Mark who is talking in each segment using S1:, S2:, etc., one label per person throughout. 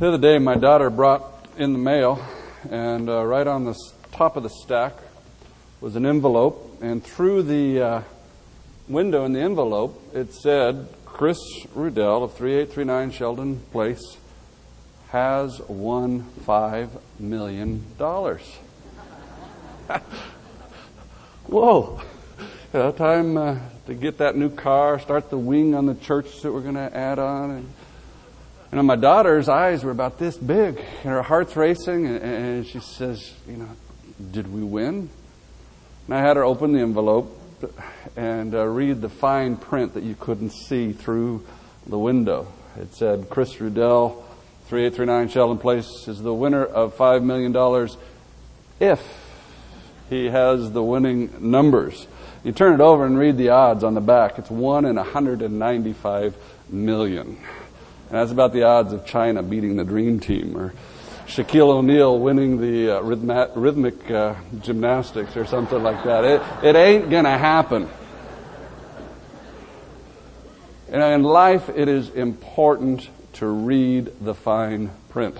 S1: The other day, my daughter brought in the mail, and uh, right on the top of the stack was an envelope, and through the uh, window in the envelope, it said, Chris Rudell of 3839 Sheldon Place has won $5 million. Whoa. Time uh, to get that new car, start the wing on the church that we're going to add on. And, know, my daughter's eyes were about this big, and her heart's racing, and, and she says, you know, did we win? And I had her open the envelope and uh, read the fine print that you couldn't see through the window. It said, Chris Rudell, 3839 Sheldon Place, is the winner of $5 million if he has the winning numbers. You turn it over and read the odds on the back. It's 1 in 195 million. And that's about the odds of China beating the Dream Team or Shaquille O'Neal winning the uh, rhythmic, rhythmic uh, gymnastics or something like that. It, it ain't going to happen. And in life, it is important to read the fine print.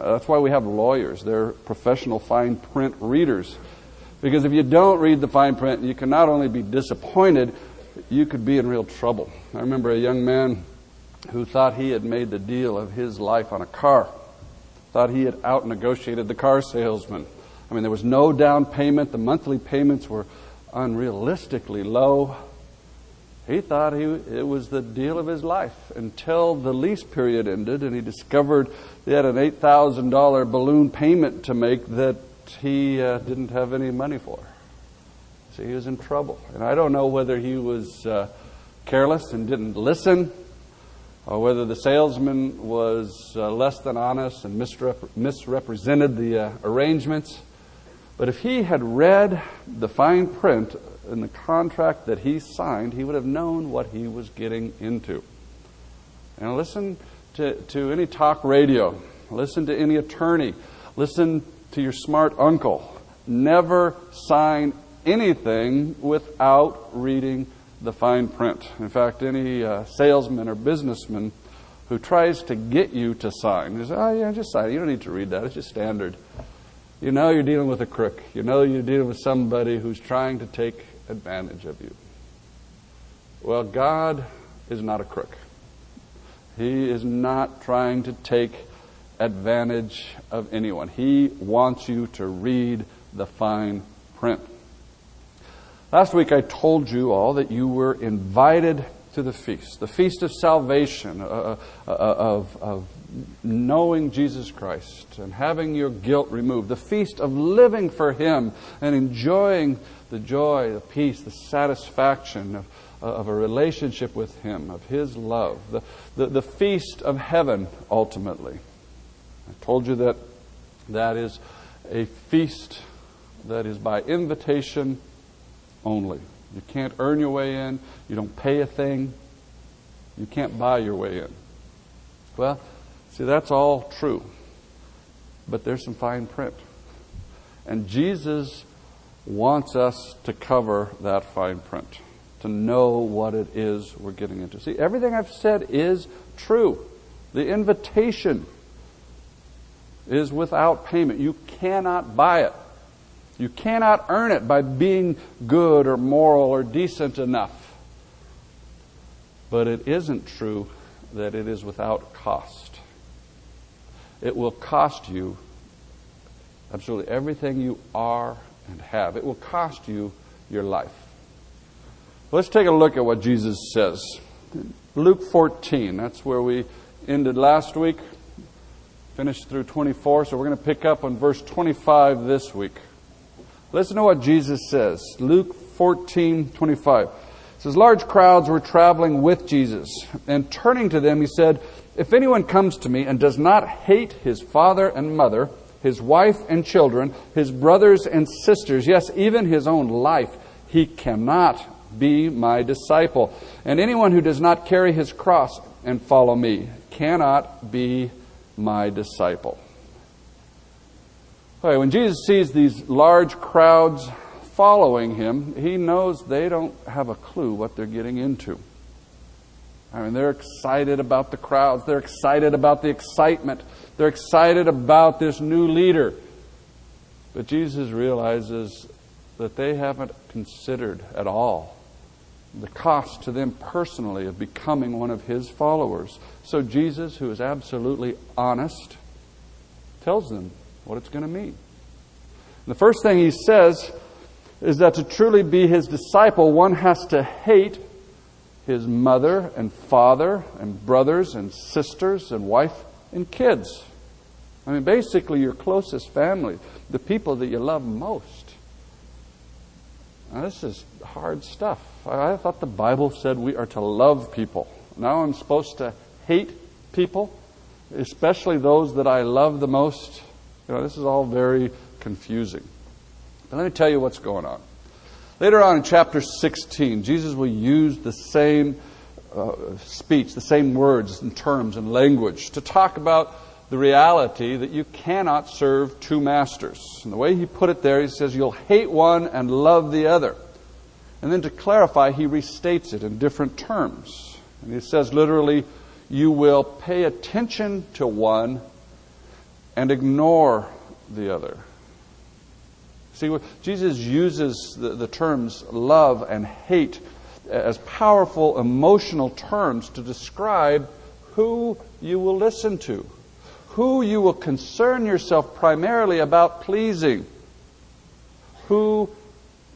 S1: Uh, that's why we have lawyers. They're professional fine print readers. Because if you don't read the fine print, you can not only be disappointed, you could be in real trouble. I remember a young man who thought he had made the deal of his life on a car, thought he had out negotiated the car salesman. I mean, there was no down payment, the monthly payments were unrealistically low. He thought he, it was the deal of his life until the lease period ended and he discovered he had an $8,000 balloon payment to make that he uh, didn't have any money for. So he was in trouble. And I don't know whether he was uh, careless and didn't listen or whether the salesman was uh, less than honest and misrep- misrepresented the uh, arrangements. But if he had read the fine print in the contract that he signed, he would have known what he was getting into. And listen to, to any talk radio, listen to any attorney, listen to your smart uncle. Never sign anything without reading the fine print. In fact, any uh, salesman or businessman who tries to get you to sign, you say, oh, yeah, just sign. You don't need to read that. It's just standard. You know you're dealing with a crook. You know you're dealing with somebody who's trying to take advantage of you. Well, God is not a crook. He is not trying to take advantage of anyone. He wants you to read the fine print. Last week I told you all that you were invited to the feast, the feast of salvation, uh, uh, uh, of, of knowing Jesus Christ and having your guilt removed, the feast of living for Him and enjoying the joy, the peace, the satisfaction of, of a relationship with Him, of His love, the, the, the feast of heaven ultimately. I told you that that is a feast that is by invitation only. You can't earn your way in. You don't pay a thing. You can't buy your way in. Well, see, that's all true. But there's some fine print. And Jesus wants us to cover that fine print, to know what it is we're getting into. See, everything I've said is true. The invitation is without payment. You cannot buy it. You cannot earn it by being good or moral or decent enough. But it isn't true that it is without cost. It will cost you absolutely everything you are and have. It will cost you your life. Let's take a look at what Jesus says. Luke 14, that's where we ended last week, finished through 24, so we're going to pick up on verse 25 this week. Listen to what Jesus says. Luke 14, 25. It says, Large crowds were traveling with Jesus, and turning to them, he said, If anyone comes to me and does not hate his father and mother, his wife and children, his brothers and sisters, yes, even his own life, he cannot be my disciple. And anyone who does not carry his cross and follow me cannot be my disciple. Okay, when Jesus sees these large crowds following him, he knows they don't have a clue what they're getting into. I mean, they're excited about the crowds. They're excited about the excitement. They're excited about this new leader. But Jesus realizes that they haven't considered at all the cost to them personally of becoming one of his followers. So Jesus, who is absolutely honest, tells them what it's going to mean. The first thing he says is that to truly be his disciple, one has to hate his mother and father and brothers and sisters and wife and kids. I mean, basically, your closest family, the people that you love most. Now, this is hard stuff. I thought the Bible said we are to love people. Now I'm supposed to hate people, especially those that I love the most. You know, this is all very confusing. But let me tell you what's going on. Later on in chapter 16, Jesus will use the same uh, speech, the same words and terms and language to talk about the reality that you cannot serve two masters. And the way he put it there, he says, You'll hate one and love the other. And then to clarify, he restates it in different terms. And he says literally, You will pay attention to one and ignore the other. See, Jesus uses the, the terms love and hate as powerful emotional terms to describe who you will listen to, who you will concern yourself primarily about pleasing, who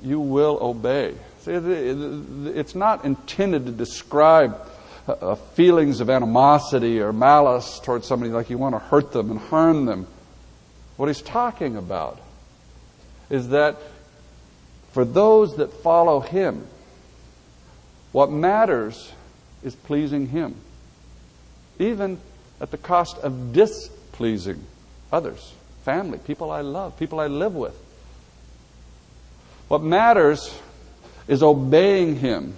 S1: you will obey. See, it's not intended to describe uh, uh, feelings of animosity or malice towards somebody like you want to hurt them and harm them. What he's talking about is that for those that follow Him, what matters is pleasing Him, even at the cost of displeasing others, family, people I love, people I live with. What matters is obeying Him,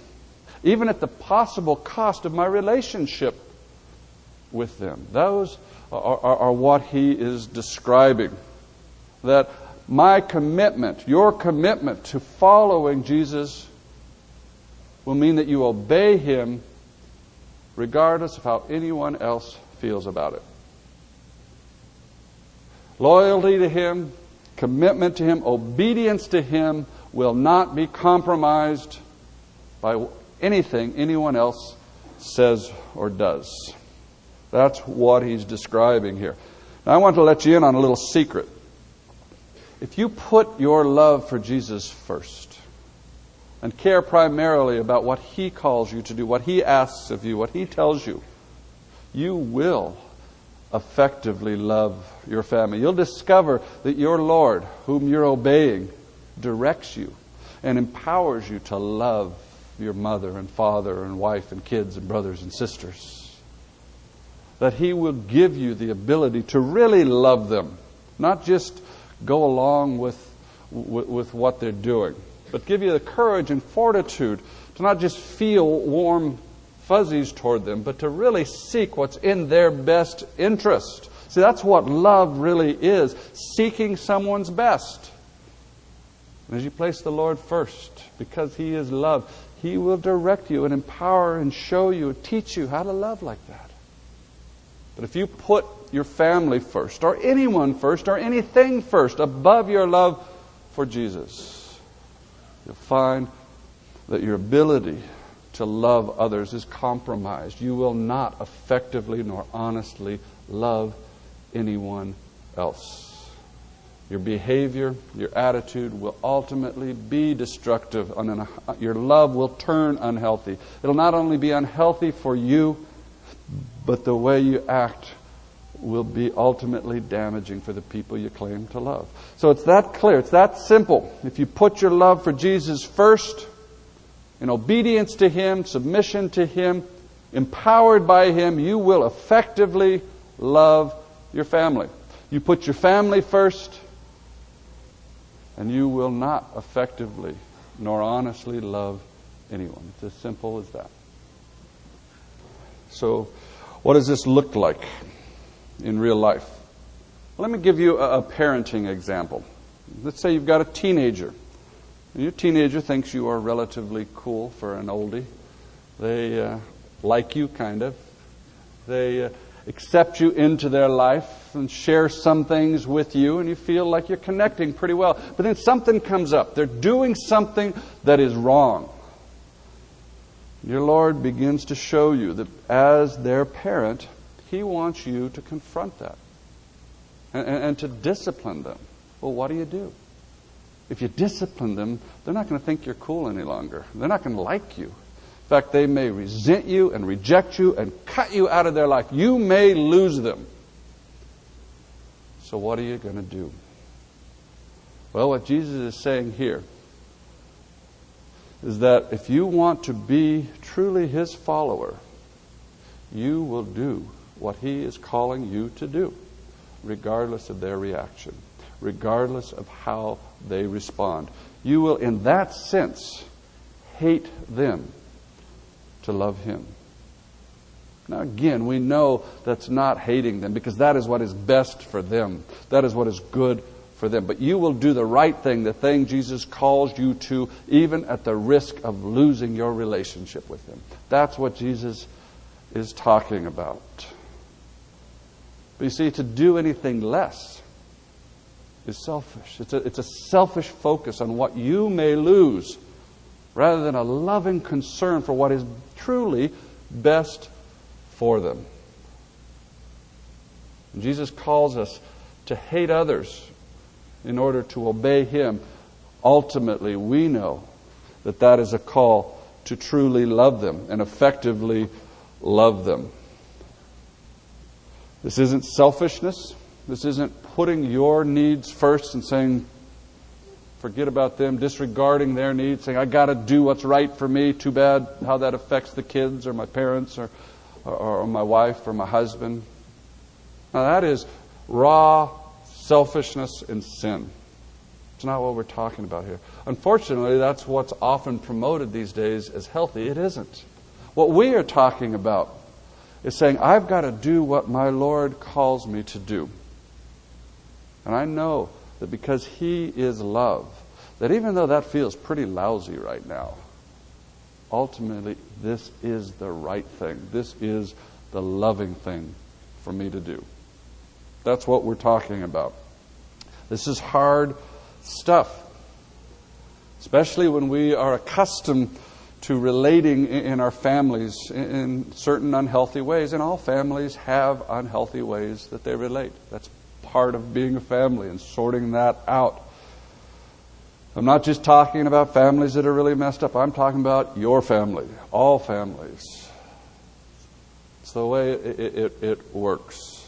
S1: even at the possible cost of my relationship with them. Those are, are, are what He is describing. That my commitment, your commitment to following Jesus will mean that you obey him regardless of how anyone else feels about it. Loyalty to him, commitment to him, obedience to him will not be compromised by anything anyone else says or does. That's what he's describing here. Now, I want to let you in on a little secret. If you put your love for Jesus first and care primarily about what He calls you to do, what He asks of you, what He tells you, you will effectively love your family. You'll discover that your Lord, whom you're obeying, directs you and empowers you to love your mother and father and wife and kids and brothers and sisters. That He will give you the ability to really love them, not just go along with, with, with what they're doing, but give you the courage and fortitude to not just feel warm fuzzies toward them, but to really seek what's in their best interest. See, that's what love really is seeking someone's best. And as you place the Lord first, because He is love, He will direct you and empower and show you and teach you how to love like that. But if you put your family first, or anyone first, or anything first, above your love for Jesus, you'll find that your ability to love others is compromised. You will not effectively nor honestly love anyone else. Your behavior, your attitude will ultimately be destructive. Uh, your love will turn unhealthy. It'll not only be unhealthy for you, but the way you act will be ultimately damaging for the people you claim to love. So it's that clear, it's that simple. If you put your love for Jesus first, in obedience to Him, submission to Him, empowered by Him, you will effectively love your family. You put your family first, and you will not effectively nor honestly love anyone. It's as simple as that. So, what does this look like? in real life. Let me give you a, parenting example. Let's say you've got a teenager. Your teenager thinks you are relatively cool for an oldie. They, uh, like you, kind of. They uh, accept you into their life and share some things with you, and you feel like you're connecting pretty well. But then something comes up. They're doing something that is wrong. Your Lord begins to show you that as their parent, He wants you to confront that and, and, and to discipline them. Well, what do you do? If you discipline them, they're not going to think you're cool any longer. They're not going to like you. Fact, they may resent you and reject you and cut you out of their life. You may lose them. So, what are you going to do? Well, what Jesus is saying here is that if you want to be truly his follower, you will do what he is calling you to do, regardless of their reaction, regardless of how they respond. You will, in that sense, hate them to love him. Now, again, we know that's not hating them because that is what is best for them. That is what is good for them. But you will do the right thing, the thing Jesus calls you to, even at the risk of losing your relationship with Him. That's what Jesus is talking about. But you see, to do anything less is selfish. It's a, it's a selfish focus on what you may lose rather than a loving concern for what is truly best for them. Jesus calls us to hate others in order to obey Him, ultimately we know that that is a call to truly love them and effectively love them. This isn't selfishness. This isn't putting your needs first and saying, forget about them, disregarding their needs, saying, I got to do what's right for me. Too bad how that affects the kids or my parents or, or, or my wife or my husband. Now, that is raw selfishness and sin. It's not what we're talking about here. Unfortunately, that's what's often promoted these days as healthy. It isn't. What we are talking about is saying, I've got to do what my Lord calls me to do. And I know that because He is love, that even though that feels pretty lousy right now, ultimately this is the right thing. This is the loving thing for me to do. That's what we're talking about. This is hard stuff, especially when we are accustomed to relating in our families in certain unhealthy ways. And all families have unhealthy ways that they relate. That's part of being a family and sorting that out. I'm not just talking about families that are really messed up. I'm talking about your family, all families. It's the way it, it, it works.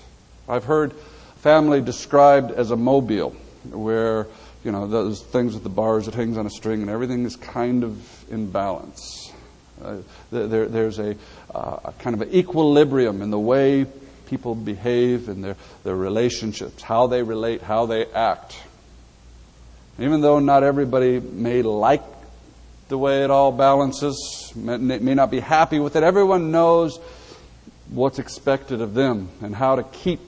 S1: I've heard family described as a mobile, where you know those things with the bars that hangs on a string and everything is kind of in balance. Uh, there, there's a, uh, a kind of an equilibrium in the way people behave in their, their relationships, how they relate, how they act. Even though not everybody may like the way it all balances, may, may not be happy with it, everyone knows what's expected of them and how to keep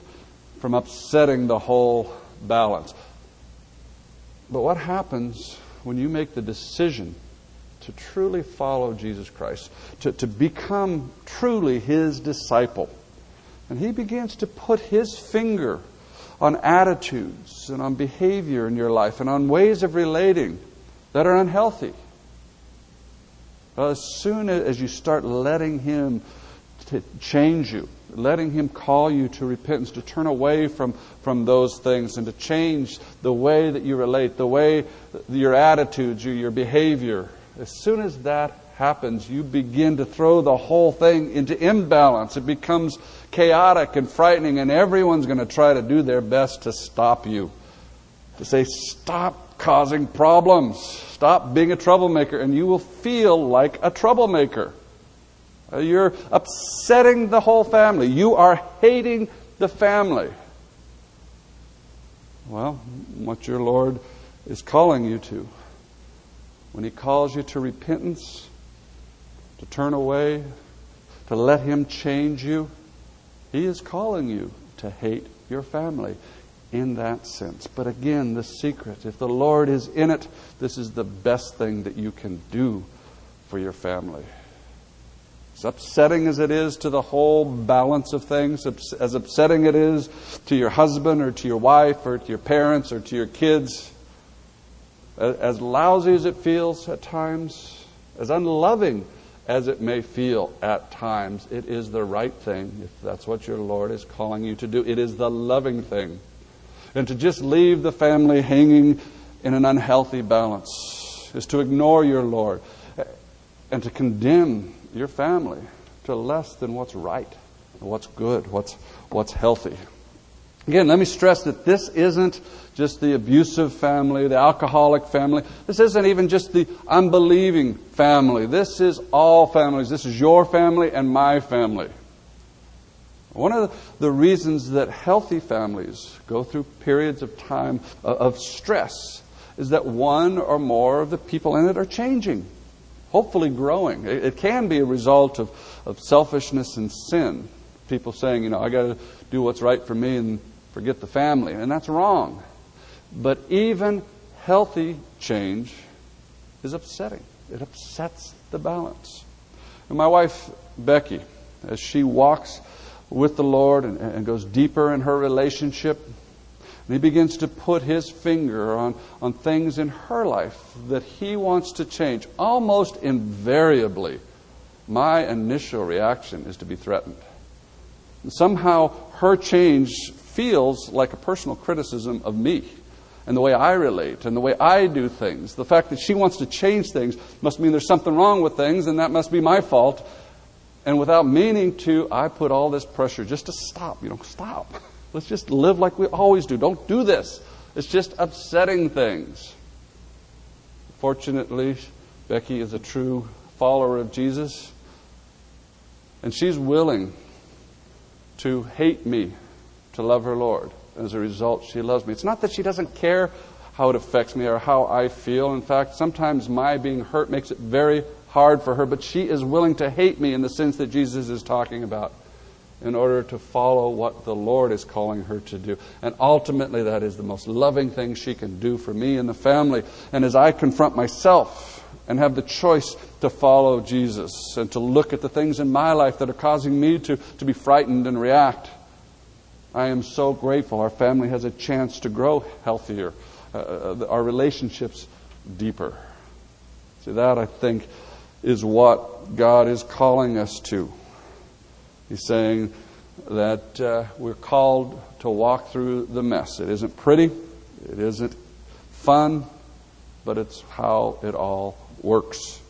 S1: from upsetting the whole balance. But what happens when you make the decision to truly follow Jesus Christ, to, to become truly his disciple? And he begins to put his finger on attitudes and on behavior in your life and on ways of relating that are unhealthy. As soon as you start letting him to change you, letting Him call you to repentance, to turn away from, from those things and to change the way that you relate, the way, your attitudes, your, your behavior. As soon as that happens, you begin to throw the whole thing into imbalance. It becomes chaotic and frightening, and everyone's going to try to do their best to stop you. To say, stop causing problems, stop being a troublemaker, and you will feel like a troublemaker. Uh, you're upsetting the whole family. You are hating the family. Well, what your Lord is calling you to, when He calls you to repentance, to turn away, to let Him change you, He is calling you to hate your family in that sense. But again, the secret if the Lord is in it, this is the best thing that you can do for your family. As upsetting as it is to the whole balance of things, as upsetting it is to your husband or to your wife or to your parents or to your kids, as lousy as it feels at times, as unloving as it may feel at times, it is the right thing if that's what your Lord is calling you to do. It is the loving thing. And to just leave the family hanging in an unhealthy balance is to ignore your Lord and to condemn your family to less than what's right, what's good, what's, what's healthy. Again, let me stress that this isn't just the abusive family, the alcoholic family. This isn't even just the unbelieving family. This is all families. This is your family and my family. One of the reasons that healthy families go through periods of time uh, of stress is that one or more of the people in it are changing hopefully growing. It, it can be a result of, of selfishness and sin. People saying, you know, I got to do what's right for me and forget the family. And that's wrong. But even healthy change is upsetting, it upsets the balance. And my wife, Becky, as she walks with the Lord and, and goes deeper in her relationship and he begins to put his finger on, on things in her life that he wants to change. Almost invariably, my initial reaction is to be threatened. And somehow, her change feels like a personal criticism of me and the way I relate and the way I do things. The fact that she wants to change things must mean there's something wrong with things, and that must be my fault. And without meaning to, I put all this pressure just to stop. You know, stop. Let's just live like we always do. Don't do this. It's just upsetting things. Fortunately, Becky is a true follower of Jesus, and she's willing to hate me to love her Lord. As a result, she loves me. It's not that she doesn't care how it affects me or how I feel. In fact, sometimes my being hurt makes it very hard for her, but she is willing to hate me in the sense that Jesus is talking about in order to follow what the Lord is calling her to do. And ultimately, that is the most loving thing she can do for me and the family. And as I confront myself and have the choice to follow Jesus and to look at the things in my life that are causing me to, to be frightened and react, I am so grateful. Our family has a chance to grow healthier, uh, uh our relationships deeper. See, that I think is what God is calling us to. He's saying that uh, we're called to walk through the mess. It isn't pretty, it isn't fun, but it's how it all works.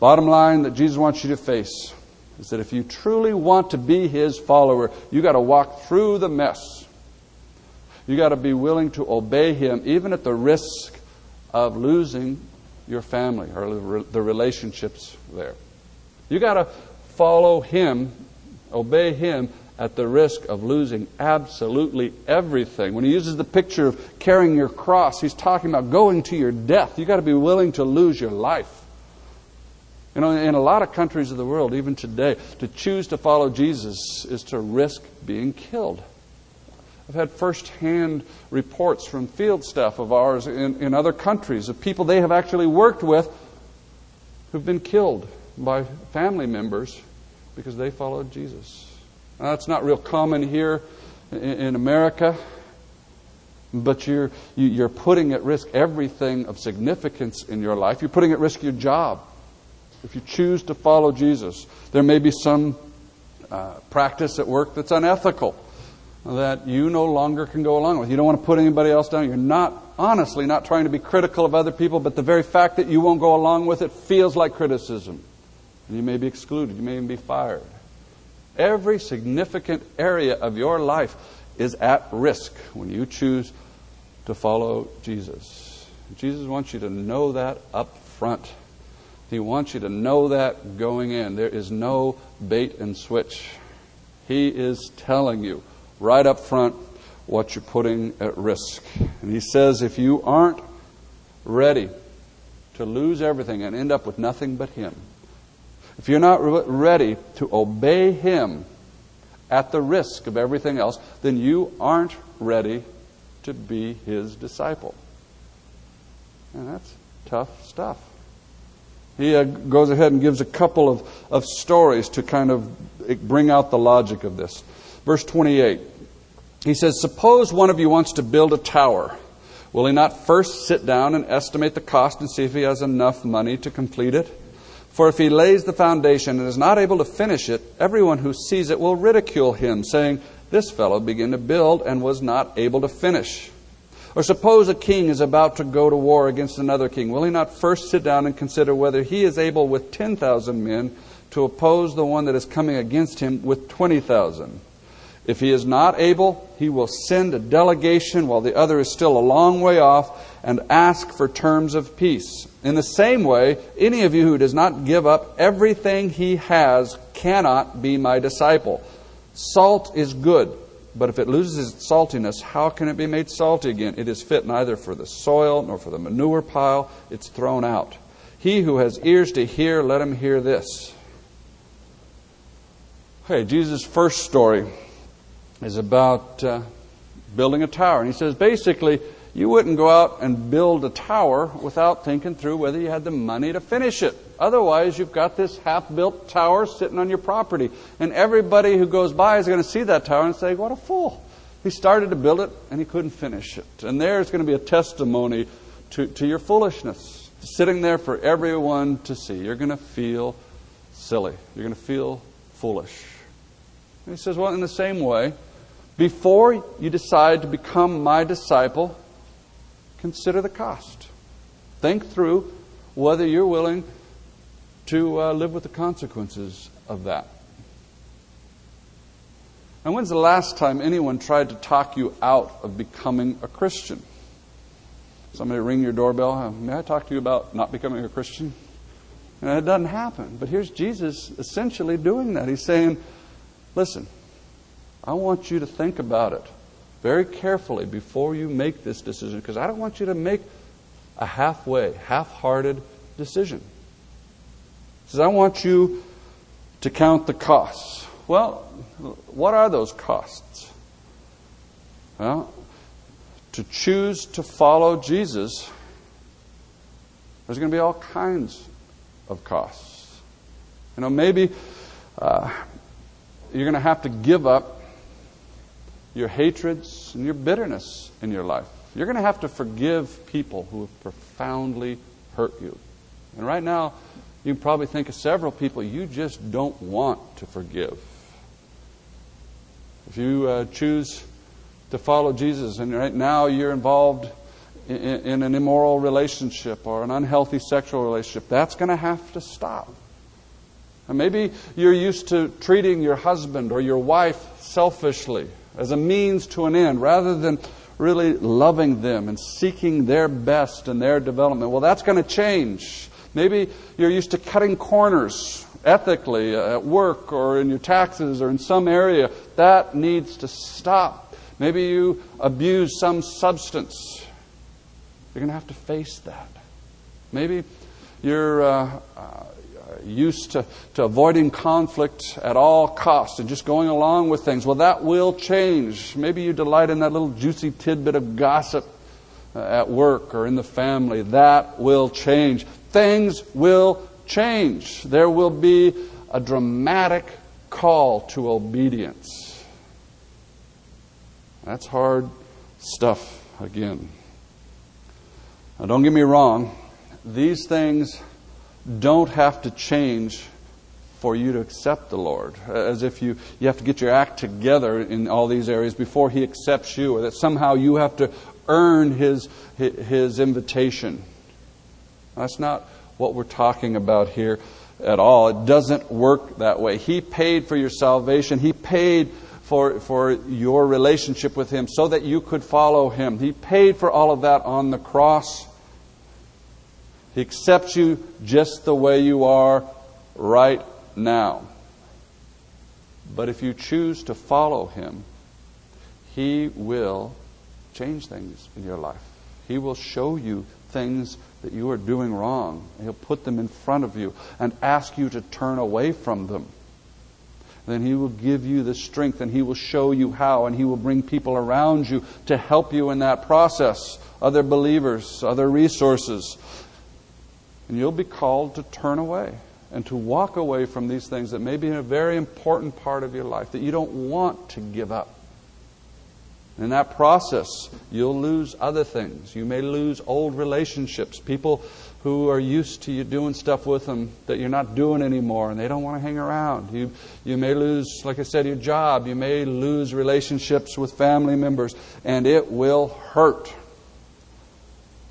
S1: Bottom line that Jesus wants you to face is that if you truly want to be his follower, you got to walk through the mess. You got to be willing to obey him, even at the risk of losing your family or the relationships there. You got to follow him obey Him at the risk of losing absolutely everything. When he uses the picture of carrying your cross, he's talking about going to your death. You've got to be willing to lose your life. You know, in a lot of countries of the world, even today, to choose to follow Jesus is to risk being killed. I've had firsthand reports from field staff of ours in, in other countries of people they have actually worked with who've been killed by family members because they followed Jesus. Now, that's not real common here in, in America, but you're, you, are you are putting at risk everything of significance in your life. You're putting at risk your job. If you choose to follow Jesus, there may be some uh, practice at work that's unethical that you no longer can go along with. You don't want to put anybody else down. You're not, honestly, not trying to be critical of other people, but the very fact that you won't go along with it feels like criticism. And you may be excluded. You may even be fired. Every significant area of your life is at risk when you choose to follow Jesus. Jesus wants you to know that up front. He wants you to know that going in. There is no bait and switch. He is telling you right up front what you're putting at risk. And he says if you aren't ready to lose everything and end up with nothing but Him, if you're not re- ready to obey Him at the risk of everything else, then you aren't ready to be His disciple. And that's tough stuff. He uh, goes ahead and gives a couple of, of stories to kind of bring out the logic of this. Verse 28. He says, Suppose one of you wants to build a tower. Will he not first sit down and estimate the cost and see if he has enough money to complete it? For if he lays the foundation and is not able to finish it, everyone who sees it will ridicule him, saying, This fellow began to build and was not able to finish. Or suppose a king is about to go to war against another king. Will he not first sit down and consider whether he is able with 10,000 men to oppose the one that is coming against him with 20,000? If he is not able, he will send a delegation while the other is still a long way off and ask for terms of peace. In the same way, any of you who does not give up everything he has cannot be my disciple. Salt is good but if it loses its saltiness, how can it be made salty again? It is fit neither for the soil nor for the manure pile. It's thrown out. He who has ears to hear, let him hear this. Okay, Jesus' first story is about uh, building a tower. And he says basically, you wouldn't go out and build a tower without thinking through whether you had the money to finish it. Otherwise, you've got this half built tower sitting on your property. And everybody who goes by is going to see that tower and say, What a fool. He started to build it and he couldn't finish it. And there's going to be a testimony to, to your foolishness, sitting there for everyone to see. You're going to feel silly. You're going to feel foolish. And he says, Well, in the same way, before you decide to become my disciple, consider the cost. Think through whether you're willing to uh, live with the consequences of that. And when's the last time anyone tried to talk you out of becoming a Christian? Somebody ring your doorbell. May I talk to you about not becoming a Christian? And it doesn't happen. But here's Jesus essentially doing that. He's saying, listen, I want you to think about it very carefully before you make this decision because I don't want you to make a halfway, half hearted decision. Says, I want you to count the costs. Well, what are those costs? Well, to choose to follow Jesus, there's going to be all kinds of costs. You know, maybe uh, you're going to have to give up your hatreds and your bitterness in your life. You're going to have to forgive people who have profoundly hurt you. And right now, you probably think of several people you just don't want to forgive. If you uh, choose to follow Jesus and right now you're involved in, in an immoral relationship or an unhealthy sexual relationship, that's going to have to stop. And maybe you're used to treating your husband or your wife selfishly as a means to an end rather than really loving them and seeking their best and their development. Well, that's going to change. Maybe you're used to cutting corners ethically at work or in your taxes or in some area. That needs to stop. Maybe you abuse some substance. You're going to have to face that. Maybe you're uh, uh, used to, to avoiding conflict at all costs and just going along with things. Well, that will change. Maybe you delight in that little juicy tidbit of gossip uh, at work or in the family. That will change. Things will change. There will be a dramatic call to obedience. That's hard stuff again. Now, don't get me wrong. These things don't have to change for you to accept the Lord. As if you, you have to get your act together in all these areas before He accepts you, or that somehow you have to earn His, his invitation. That's not what we're talking about here at all. It doesn't work that way. He paid for your salvation. He paid for, for your relationship with Him so that you could follow Him. He paid for all of that on the cross. He accepts you just the way you are right now. But if you choose to follow Him, He will change things in your life. He will show you things that you are doing wrong. He'll put them in front of you and ask you to turn away from them. Then He will give you the strength and He will show you how and He will bring people around you to help you in that process. Other believers, other resources. And you'll be called to turn away and to walk away from these things that may be a very important part of your life that you don't want to give up. In that process, you'll lose other things. You may lose old relationships, people who are used to you doing stuff with them that you're not doing anymore and they don't want to hang around. You, you may lose, like I said, your job. You may lose relationships with family members, and it will hurt.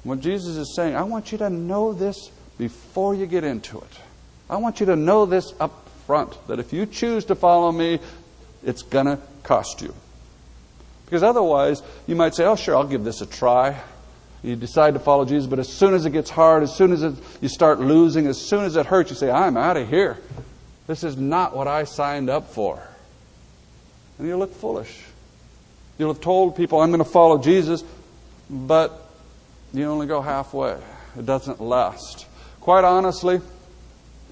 S1: What Jesus is saying, I want you to know this before you get into it. I want you to know this up front that if you choose to follow me, it's going to cost you. Because otherwise, you might say, oh, sure, I'll give this a try. You decide to follow Jesus, but as soon as it gets hard, as soon as it, you start losing, as soon as it hurts, you say, I'm out of here. This is not what I signed up for. And you look foolish. You'll have told people, I'm going to follow Jesus, but you only go halfway. It doesn't last. Quite honestly,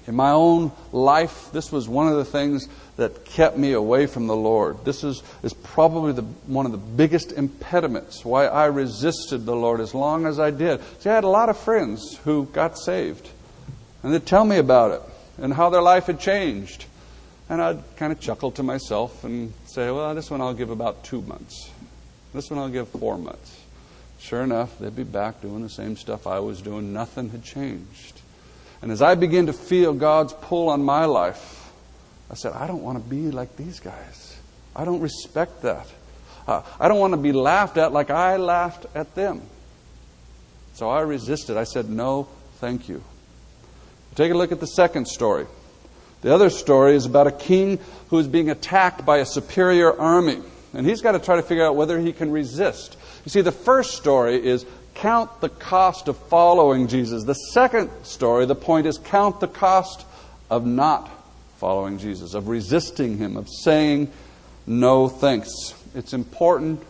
S1: in my own life, this was one of the things that kept me away from the Lord. This is, is probably the, one of the biggest impediments why I resisted the Lord as long as I did. See, I had a lot of friends who got saved, and they'd tell me about it and how their life had changed. And I'd kind of chuckle to myself and say, well, this one I'll give about two months. This one I'll give four months. Sure enough, they'd be back doing the same stuff I was doing. Nothing had changed. And as I began to feel God's pull on my life, I said, I don't want to be like these guys. I don't respect that. Uh, I don't want to be laughed at like I laughed at them. So I resisted. I said, No, thank you. Take a look at the second story. The other story is about a king who is being attacked by a superior army. And he's got to try to figure out whether he can resist. You see, the first story is count the cost of following Jesus. The second story, the point is count the cost of not following Jesus, of resisting Him, of saying no thanks. It's important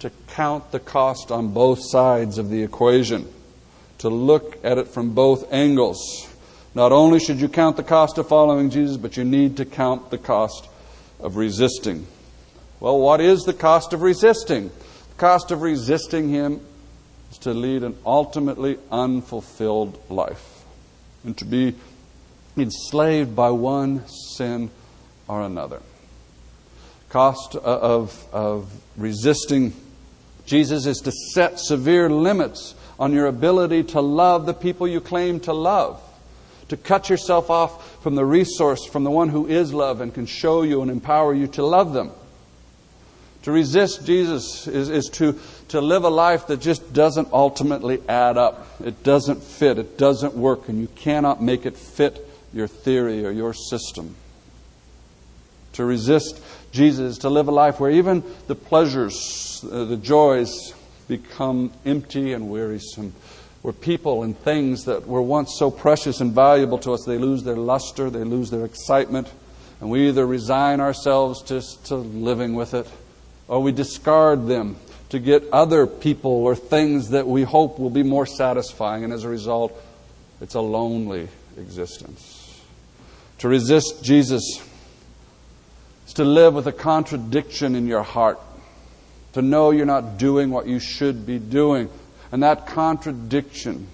S1: to count the cost on both sides of the equation, to look at it from both angles. Not only should you count the cost of following Jesus, but you need to count the cost of resisting. Well, what is the cost of resisting? The cost of resisting Him to lead an ultimately unfulfilled life and to be enslaved by one sin or another. Cost uh, of, of resisting Jesus is to set severe limits on your ability to love the people you claim to love, to cut yourself off from the resource, from the one who is love and can show you and empower you to love them. To resist Jesus is, is to, to live a life that just doesn't ultimately add up. It doesn't fit. It doesn't work, and you cannot make it fit your theory or your system. To resist Jesus, to live a life where even the pleasures, uh, the joys become empty and wearisome. Where people and things that were once so precious and valuable to us, they lose their luster, they lose their excitement, and we either resign ourselves just to living with it, or we discard them to get other people or things that we hope will be more satisfying, and as a result, it's a lonely existence. To resist Jesus is to live with a contradiction in your heart, to know you're not doing what you should be doing. And that contradiction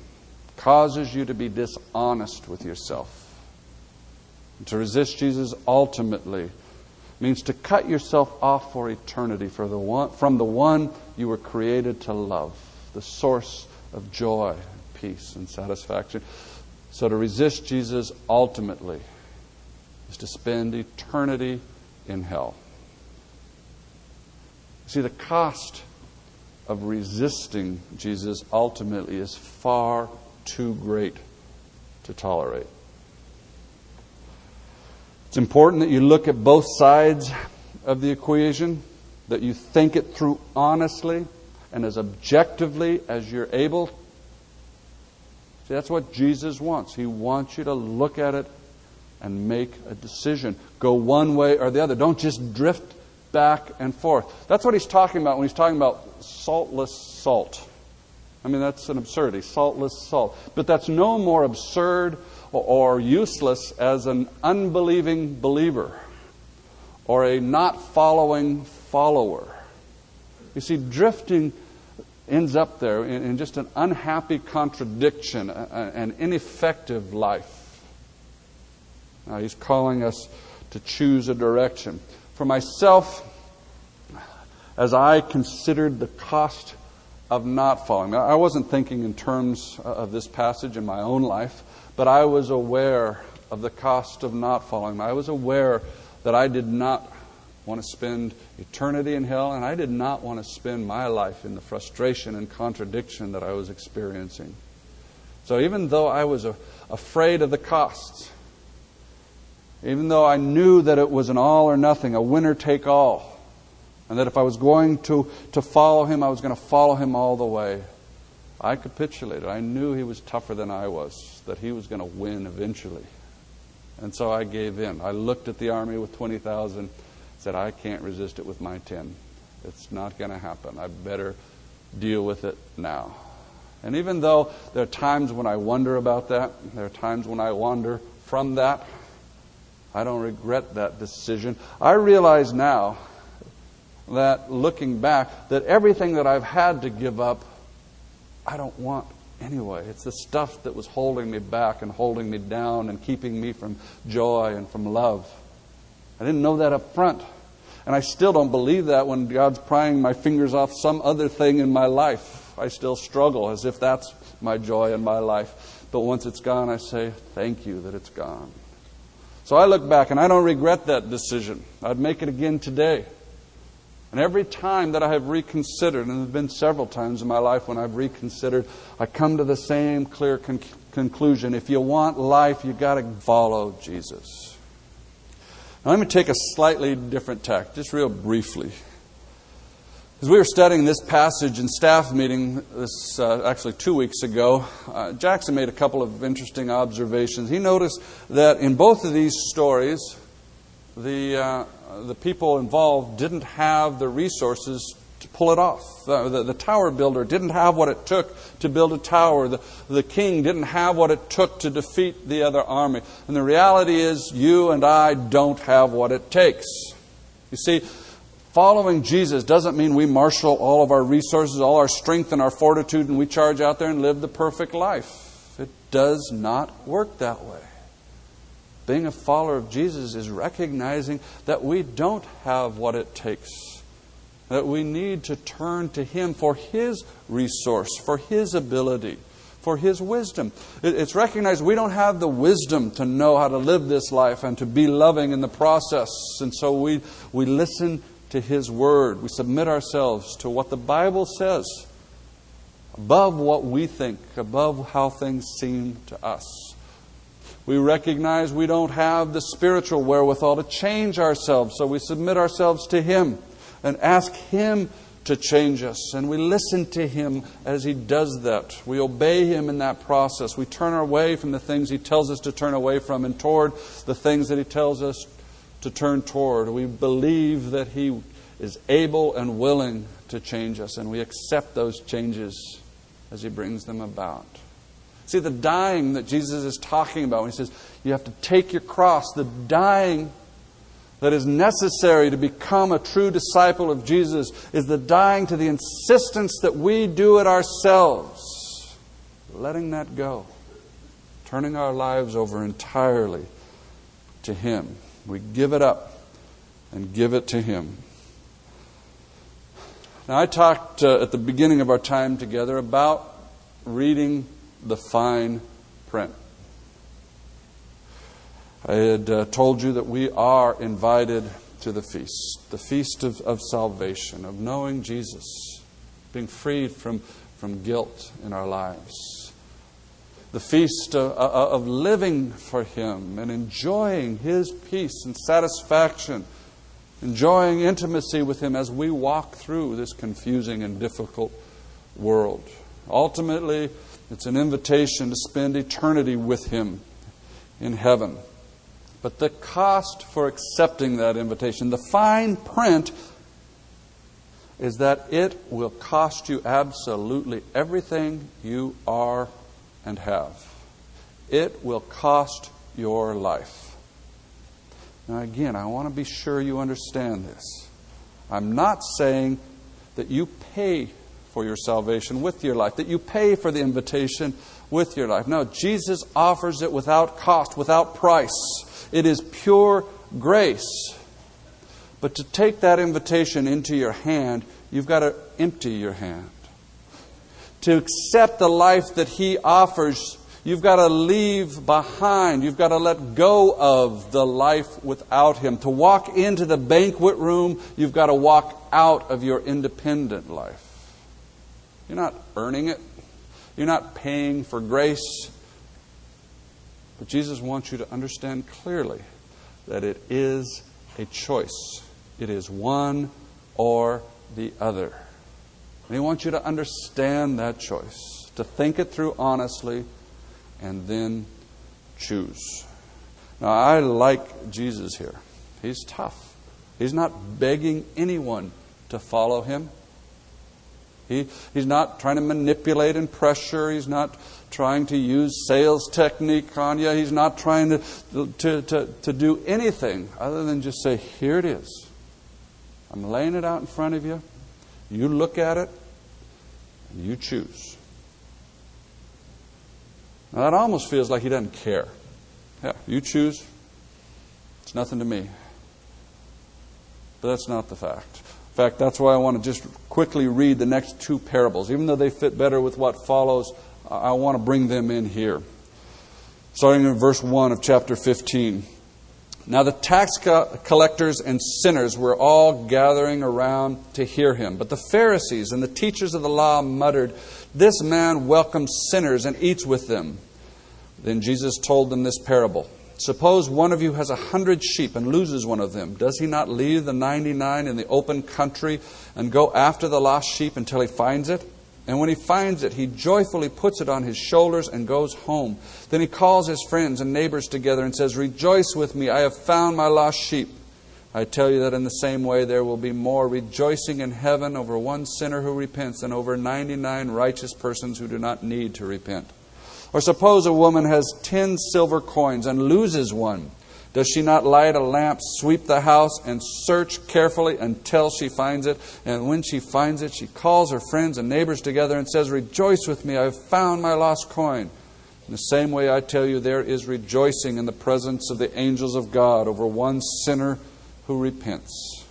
S1: causes you to be dishonest with yourself. And to resist Jesus ultimately means to cut yourself off for eternity for the one, from the one you were created to love, the source of joy, peace, and satisfaction. So to resist Jesus ultimately is to spend eternity in hell. See, the cost of resisting Jesus ultimately is far too great to tolerate. It's important that you look at both sides of the equation, that you think it through honestly and as objectively as you're able. See, that's what Jesus wants. He wants you to look at it and make a decision. Go one way or the other. Don't just drift back and forth. That's what he's talking about when he's talking about saltless salt. I mean, that's an absurdity, saltless salt. But that's no more absurd or, useless as an unbelieving believer or a not following follower. You see, drifting ends up there in, in just an unhappy contradiction, an ineffective life. Now, he's calling us to choose a direction. For myself, as I considered the cost of not following, I wasn't thinking in terms of this passage in my own life, but I was aware of the cost of not following. I was aware that I did not want to spend eternity in hell, and I did not want to spend my life in the frustration and contradiction that I was experiencing. So even though I was afraid of the costs, even though I knew that it was an all or nothing, a winner take all, and that if I was going to, to follow him, I was going to follow him all the way, I capitulated. I knew he was tougher than I was, that he was going to win eventually. And so I gave in. I looked at the army with 20,000, said, I can't resist it with my 10. It's not going to happen. I better deal with it now. And even though there are times when I wonder about that, there are times when I wander from that, I don't regret that decision. I realize now that looking back, that everything that I've had to give up, I don't want anyway. It's the stuff that was holding me back and holding me down and keeping me from joy and from love. I didn't know that up front. And I still don't believe that when God's prying my fingers off some other thing in my life. I still struggle as if that's my joy in my life. But once it's gone, I say, Thank you that it's gone. So I look back and I don't regret that decision. I'd make it again today. And every time that I have reconsidered, and there have been several times in my life when I've reconsidered, I come to the same clear con- conclusion. If you want life, you've got to follow Jesus. Now, let me take a slightly different tack, just real briefly. As we were studying this passage in staff meeting, this uh, actually two weeks ago, uh, Jackson made a couple of interesting observations. He noticed that in both of these stories, the uh, Uh, the people involved didn't have the resources to pull it off. The, the, the, tower builder didn't have what it took to build a tower. The, the king didn't have what it took to defeat the other army. And the reality is, you and I don't have what it takes. You see, following Jesus doesn't mean we marshal all of our resources, all our strength and our fortitude, and we charge out there and live the perfect life. It does not work that way. Being a follower of Jesus is recognizing that we don't have what it takes, that we need to turn to Him for His resource, for His ability, for His wisdom. It's recognized we don't have the wisdom to know how to live this life and to be loving in the process. And so we, we listen to His Word. We submit ourselves to what the Bible says above what we think, above how things seem to us. We recognize we don't have the spiritual wherewithal to change ourselves, so we submit ourselves to Him and ask Him to change us. And we listen to Him as He does that. We obey Him in that process. We turn away from the things He tells us to turn away from and toward the things that He tells us to turn toward. We believe that He is able and willing to change us, and we accept those changes as He brings them about. See, the dying that Jesus is talking about when he says you have to take your cross, the dying that is necessary to become a true disciple of Jesus is the dying to the insistence that we do it ourselves, letting that go, turning our lives over entirely to Him. We give it up and give it to Him. Now, I talked uh, at the beginning of our time together about reading the fine print. I had uh, told you that we are invited to the feast, the feast of, of salvation, of knowing Jesus, being freed from, from guilt in our lives, the feast of, of living for Him and enjoying His peace and satisfaction, enjoying intimacy with Him as we walk through this confusing and difficult world. Ultimately, it's an invitation to spend eternity with Him in heaven. But the cost for accepting that invitation, the fine print, is that it will cost you absolutely everything you are and have. It will cost your life. Now, again, I want to be sure you understand this. I'm not saying that you pay for your salvation with your life, that you pay for the invitation with your life. No, Jesus offers it without cost, without price. It is pure grace. But to take that invitation into your hand, you've got to empty your hand. To accept the life that He offers, you've got to leave behind, you've got to let go of the life without Him. To walk into the banquet room, you've got to walk out of your independent life. You're not earning it, you're not paying for grace. But Jesus wants you to understand clearly that it is a choice. It is one or the other. And He wants you to understand that choice, to think it through honestly, and then choose. Now, I like Jesus here. He's tough. He's not begging anyone to follow him. He, he's not trying to manipulate and pressure. He's not trying to use sales technique on you. He's not trying to, to, to, to do anything other than just say, Here it is. I'm laying it out in front of you. You look at it, and you choose. Now, that almost feels like he doesn't care. Yeah, you choose. It's nothing to me. But that's not the fact. Fact, that's why I want to just quickly read the next two parables. Even though they fit better with what follows, I want to bring them in here. Starting in verse 1 of chapter 15. Now the tax collectors and sinners were all gathering around to hear him. But the Pharisees and the teachers of the law muttered, This man welcomes sinners and eats with them. Then Jesus told them this parable. Suppose one of you has a hundred sheep and loses one of them. Does he not leave the ninety nine in the open country and go after the lost sheep until he finds it? And when he finds it, he joyfully puts it on his shoulders and goes home. Then he calls his friends and neighbors together and says, Rejoice with me, I have found my lost sheep. I tell you that in the same way there will be more rejoicing in heaven over one sinner who repents than over 99 righteous persons who do not need to repent. Or suppose a woman has ten silver coins and loses one. Does she not light a lamp, sweep the house, and search carefully until she finds it? And when she finds it, she calls her friends and neighbors together and says, Rejoice with me, I have found my lost coin. In the same way, I tell you, there is rejoicing in the presence of the angels of God over one sinner who repents.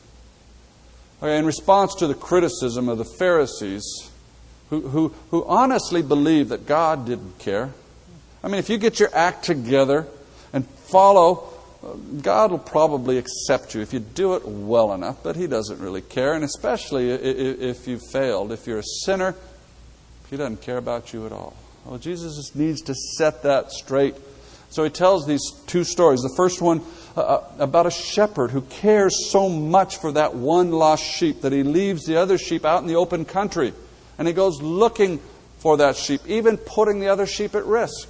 S1: Okay, in response to the criticism of the Pharisees, who, who, who honestly believe that God didn't care. I mean, if you get your act together and follow, God will probably accept you if you do it well enough, but He doesn't really care. And especially if you've failed, if you're a sinner, He doesn't care about you at all. Well, Jesus needs to set that straight. So He tells these two stories. The first one uh, uh, about a shepherd who cares so much for that one lost sheep that he leaves the other sheep out in the open country and he goes looking for that sheep, even putting the other sheep at risk.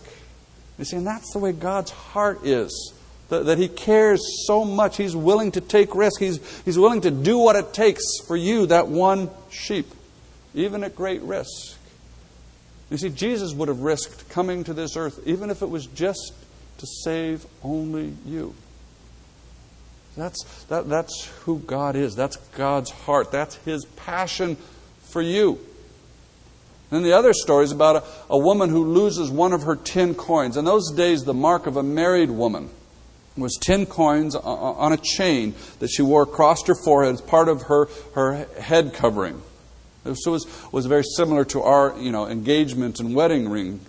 S1: You see, and that's the way God's heart is. That, that He cares so much. He's willing to take risk. He's, he's willing to do what it takes for you, that one sheep, even at great risk. You see, Jesus would have risked coming to this earth, even if it was just to save only you. That's, that, that's who God is. That's God's heart. That's His passion for you. Then the other story is about a, a woman who loses one of her ten coins. In those days, the mark of a married woman was ten coins on a chain that she wore across her forehead as part of her, her head covering. So it was, was very similar to our you know, engagement and wedding ring.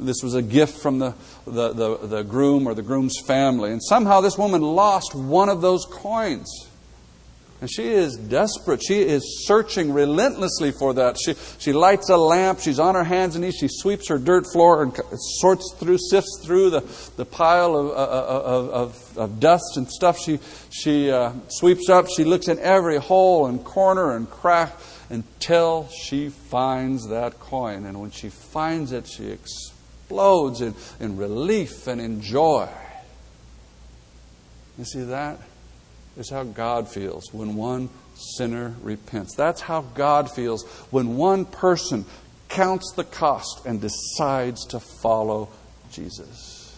S1: This was a gift from the, the, the, the groom or the groom's family. And somehow this woman lost one of those coins. And she is desperate. She is searching relentlessly for that. She, she lights a lamp. She's on her hands and knees. She sweeps her dirt floor and sorts through, sifts through the, the pile of, uh, uh, uh, of, of, of dust and stuff. She, she uh, sweeps up. She looks in every hole and corner and crack until she finds that coin. And when she finds it, she explodes in, in relief and in joy. You see that? Is how God feels when one sinner repents. That's how God feels when one person counts the cost and decides to follow Jesus.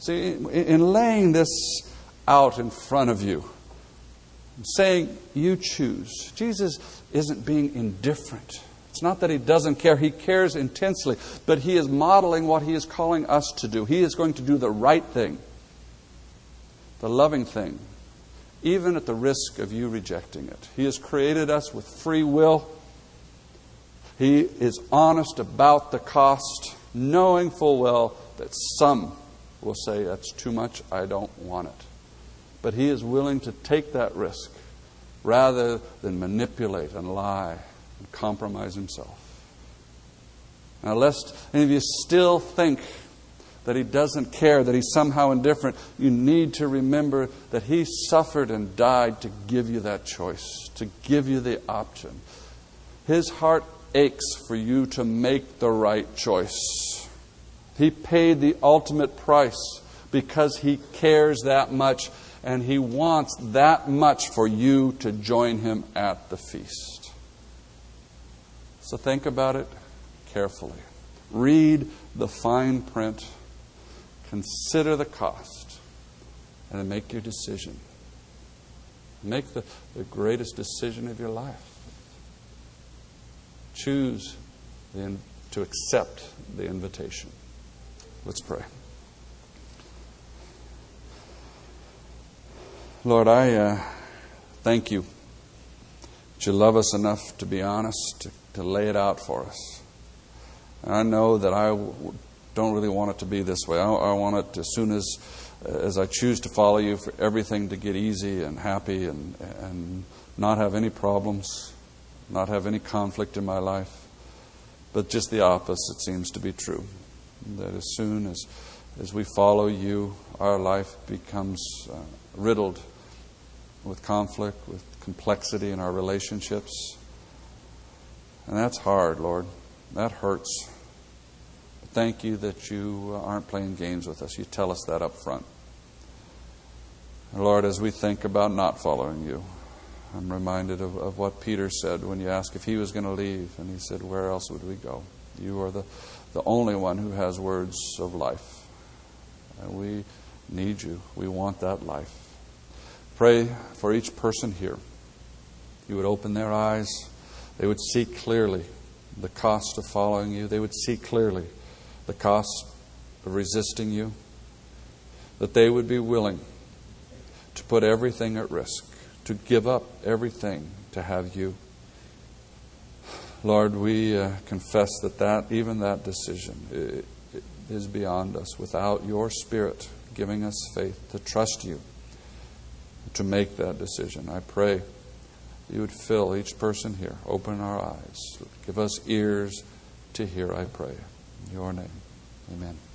S1: See, in laying this out in front of you, saying, You choose, Jesus isn't being indifferent. It's not that he doesn't care, he cares intensely, but he is modeling what he is calling us to do. He is going to do the right thing, the loving thing, even at the risk of you rejecting it. He has created us with free will. He is honest about the cost, knowing full well that some will say, That's too much, I don't want it. But he is willing to take that risk rather than manipulate and lie and compromise himself. Now, lest any of you still think that he doesn't care, that he's somehow indifferent, you need to remember that he suffered and died to give you that choice, to give you the option. His heart aches for you to make the right choice. He paid the ultimate price because he cares that much and he wants that much for you to join him at the feast. So think about it carefully. Read the fine print, consider the cost, and then make your decision. Make the, the greatest decision of your life. Choose the, to accept the invitation. Let's pray. Lord, I uh, thank you that you love us enough to be honest, to, to lay it out for us. And I know that I w- don't really want it to be this way. I, I want it as soon as as I choose to follow you for everything to get easy and happy and and not have any problems, not have any conflict in my life. But just the opposite seems to be true. That as soon as as we follow you, our life becomes uh, riddled with conflict, with complexity in our relationships. And that's hard, Lord. That hurts. Thank you that you uh, aren't playing games with us. You tell us that up front. Lord, as we think about not following you, I'm reminded of, of what Peter said when you asked if he was going to leave, and he said, Where else would we go? You are the, the only one who has words of life. And we need you. We want that life. Pray for each person here. You would open their eyes. They would see clearly the cost of following you. They would see clearly the cost of resisting you. That they would be willing to put everything at risk, to give up everything to have you. Lord, we uh, confess that, that even that decision is beyond us. Without your Spirit giving us faith to trust you to make that decision. I pray you would fill each person here, open our eyes, give us ears to hear, I pray. In your name, amen.